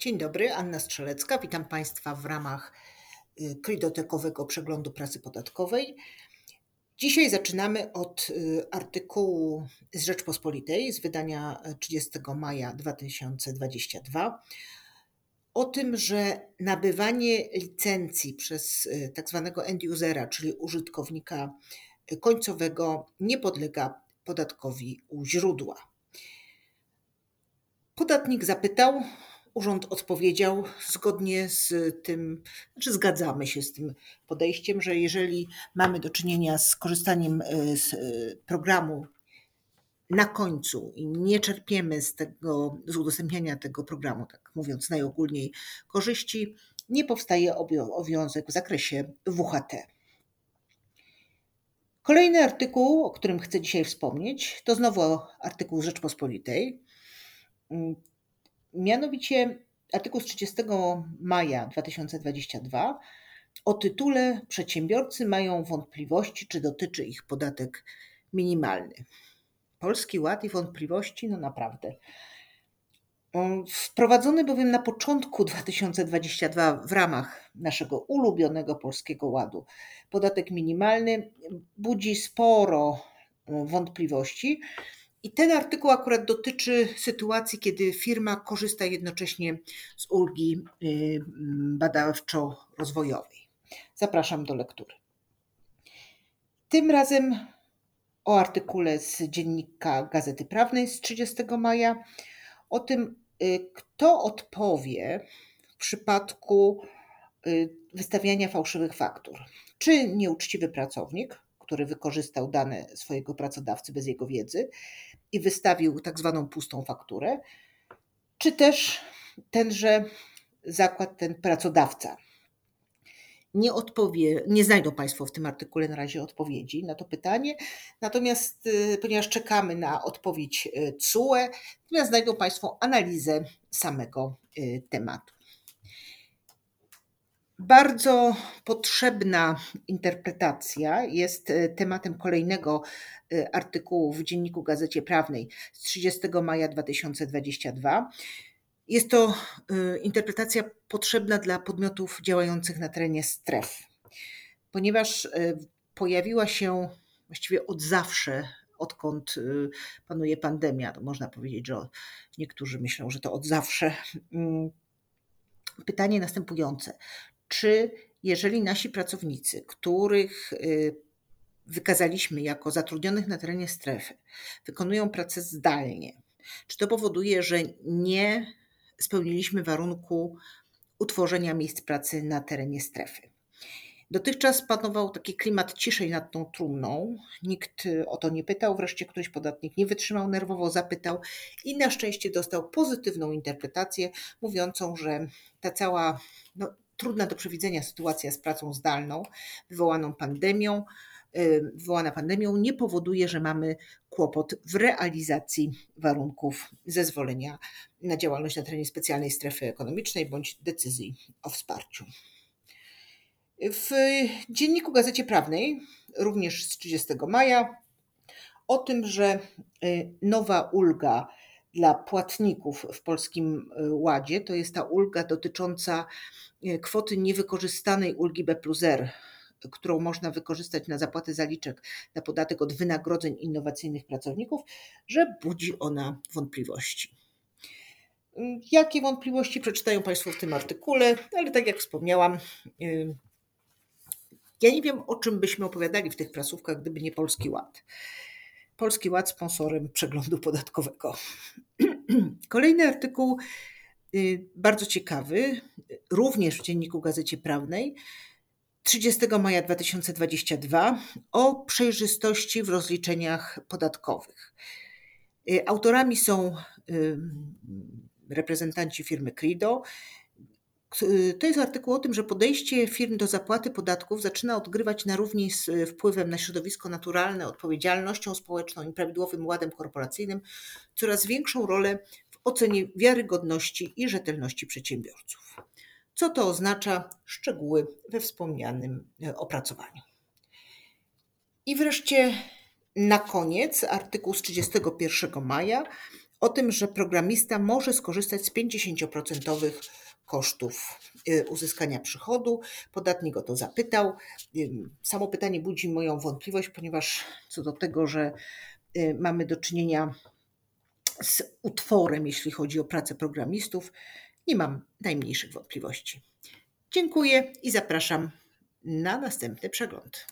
Dzień dobry, Anna Strzelecka. Witam Państwa w ramach y, krydotekowego przeglądu prasy podatkowej. Dzisiaj zaczynamy od y, artykułu z Rzeczpospolitej z wydania 30 maja 2022 o tym, że nabywanie licencji przez y, tak zwanego end usera, czyli użytkownika końcowego, nie podlega podatkowi u źródła. Podatnik zapytał, Urząd odpowiedział zgodnie z tym, znaczy zgadzamy się z tym podejściem, że jeżeli mamy do czynienia z korzystaniem e, z e, programu na końcu i nie czerpiemy z tego, z udostępniania tego programu, tak mówiąc najogólniej, korzyści, nie powstaje obowiązek w zakresie WHT. Kolejny artykuł, o którym chcę dzisiaj wspomnieć, to znowu artykuł Rzeczpospolitej. Mianowicie artykuł z 30 maja 2022 o tytule Przedsiębiorcy mają wątpliwości, czy dotyczy ich podatek minimalny. Polski Ład i wątpliwości, no naprawdę. Wprowadzony bowiem na początku 2022 w ramach naszego ulubionego Polskiego Ładu podatek minimalny budzi sporo wątpliwości i ten artykuł akurat dotyczy sytuacji, kiedy firma korzysta jednocześnie z ulgi y, badawczo-rozwojowej. Zapraszam do lektury. Tym razem o artykule z dziennika Gazety Prawnej z 30 maja o tym, y, kto odpowie w przypadku y, wystawiania fałszywych faktur. Czy nieuczciwy pracownik, który wykorzystał dane swojego pracodawcy bez jego wiedzy, i wystawił tak zwaną pustą fakturę, czy też tenże zakład, ten pracodawca. Nie odpowie, nie znajdą Państwo w tym artykule na razie odpowiedzi na to pytanie, natomiast y, ponieważ czekamy na odpowiedź y, CUE, natomiast znajdą Państwo analizę samego y, tematu. Bardzo potrzebna interpretacja jest e, tematem kolejnego e, artykułu w Dzienniku Gazecie Prawnej z 30 maja 2022. Jest to e, interpretacja potrzebna dla podmiotów działających na terenie stref, ponieważ pojawiła się właściwie od zawsze, odkąd panuje pandemia, to można powiedzieć, że niektórzy myślą, że to od zawsze. Mm, pytanie następujące: czy jeżeli nasi pracownicy, których y, wykazaliśmy jako zatrudnionych na terenie strefy, wykonują pracę zdalnie, czy to powoduje, że nie spełniliśmy warunku utworzenia miejsc pracy na terenie strefy? Dotychczas panował taki klimat ciszej nad tą trumną. Nikt o to nie pytał, wreszcie któryś podatnik nie wytrzymał, nerwowo zapytał i na szczęście dostał pozytywną interpretację, mówiącą, że ta cała no, trudna do przewidzenia sytuacja z pracą zdalną wywołaną pandemią, y, wywołana pandemią nie powoduje, że mamy kłopot w realizacji warunków zezwolenia na działalność na terenie specjalnej strefy ekonomicznej bądź decyzji o wsparciu. W dzienniku Gazecie Prawnej, również z 30 maja, o tym, że y, nowa ulga dla płatników w Polskim y, Ładzie to jest ta ulga dotycząca E, kwoty niewykorzystanej ulgi B plus R, którą można wykorzystać na zapłatę zaliczek na podatek od wynagrodzeń innowacyjnych pracowników, że budzi ona wątpliwości. Mm, jakie wątpliwości przeczytają Państwo w tym artykule, ale tak jak wspomniałam, y, ja nie wiem, o czym byśmy opowiadali w tych prasówkach, gdyby nie Polski Ład. Polski Ład sponsorem przeglądu podatkowego. Kolejny artykuł Y, bardzo ciekawy, również w dzienniku Gazecie Prawnej, 30 maja 2022 o przejrzystości w rozliczeniach podatkowych. Y, autorami są reprezentanci firmy Crido. To jest artykuł o tym, że podejście firm do zapłaty podatków zaczyna odgrywać na równi z wpływem na środowisko naturalne, odpowiedzialnością społeczną i prawidłowym ładem korporacyjnym coraz większą rolę ocenie wiarygodności i rzetelności przedsiębiorców. Co to oznacza? Szczegóły we wspomnianym e, opracowaniu. I wreszcie na koniec artykuł z 31 maja o tym, że programista może skorzystać z 50% kosztów y, uzyskania przychodu. Podatnik o to zapytał. Samo pytanie budzi moją wątpliwość, ponieważ co do tego, że y, mamy do czynienia z utworem, jeśli chodzi o pracę programistów, nie mam najmniejszych wątpliwości. Dziękuję i zapraszam na następny przegląd.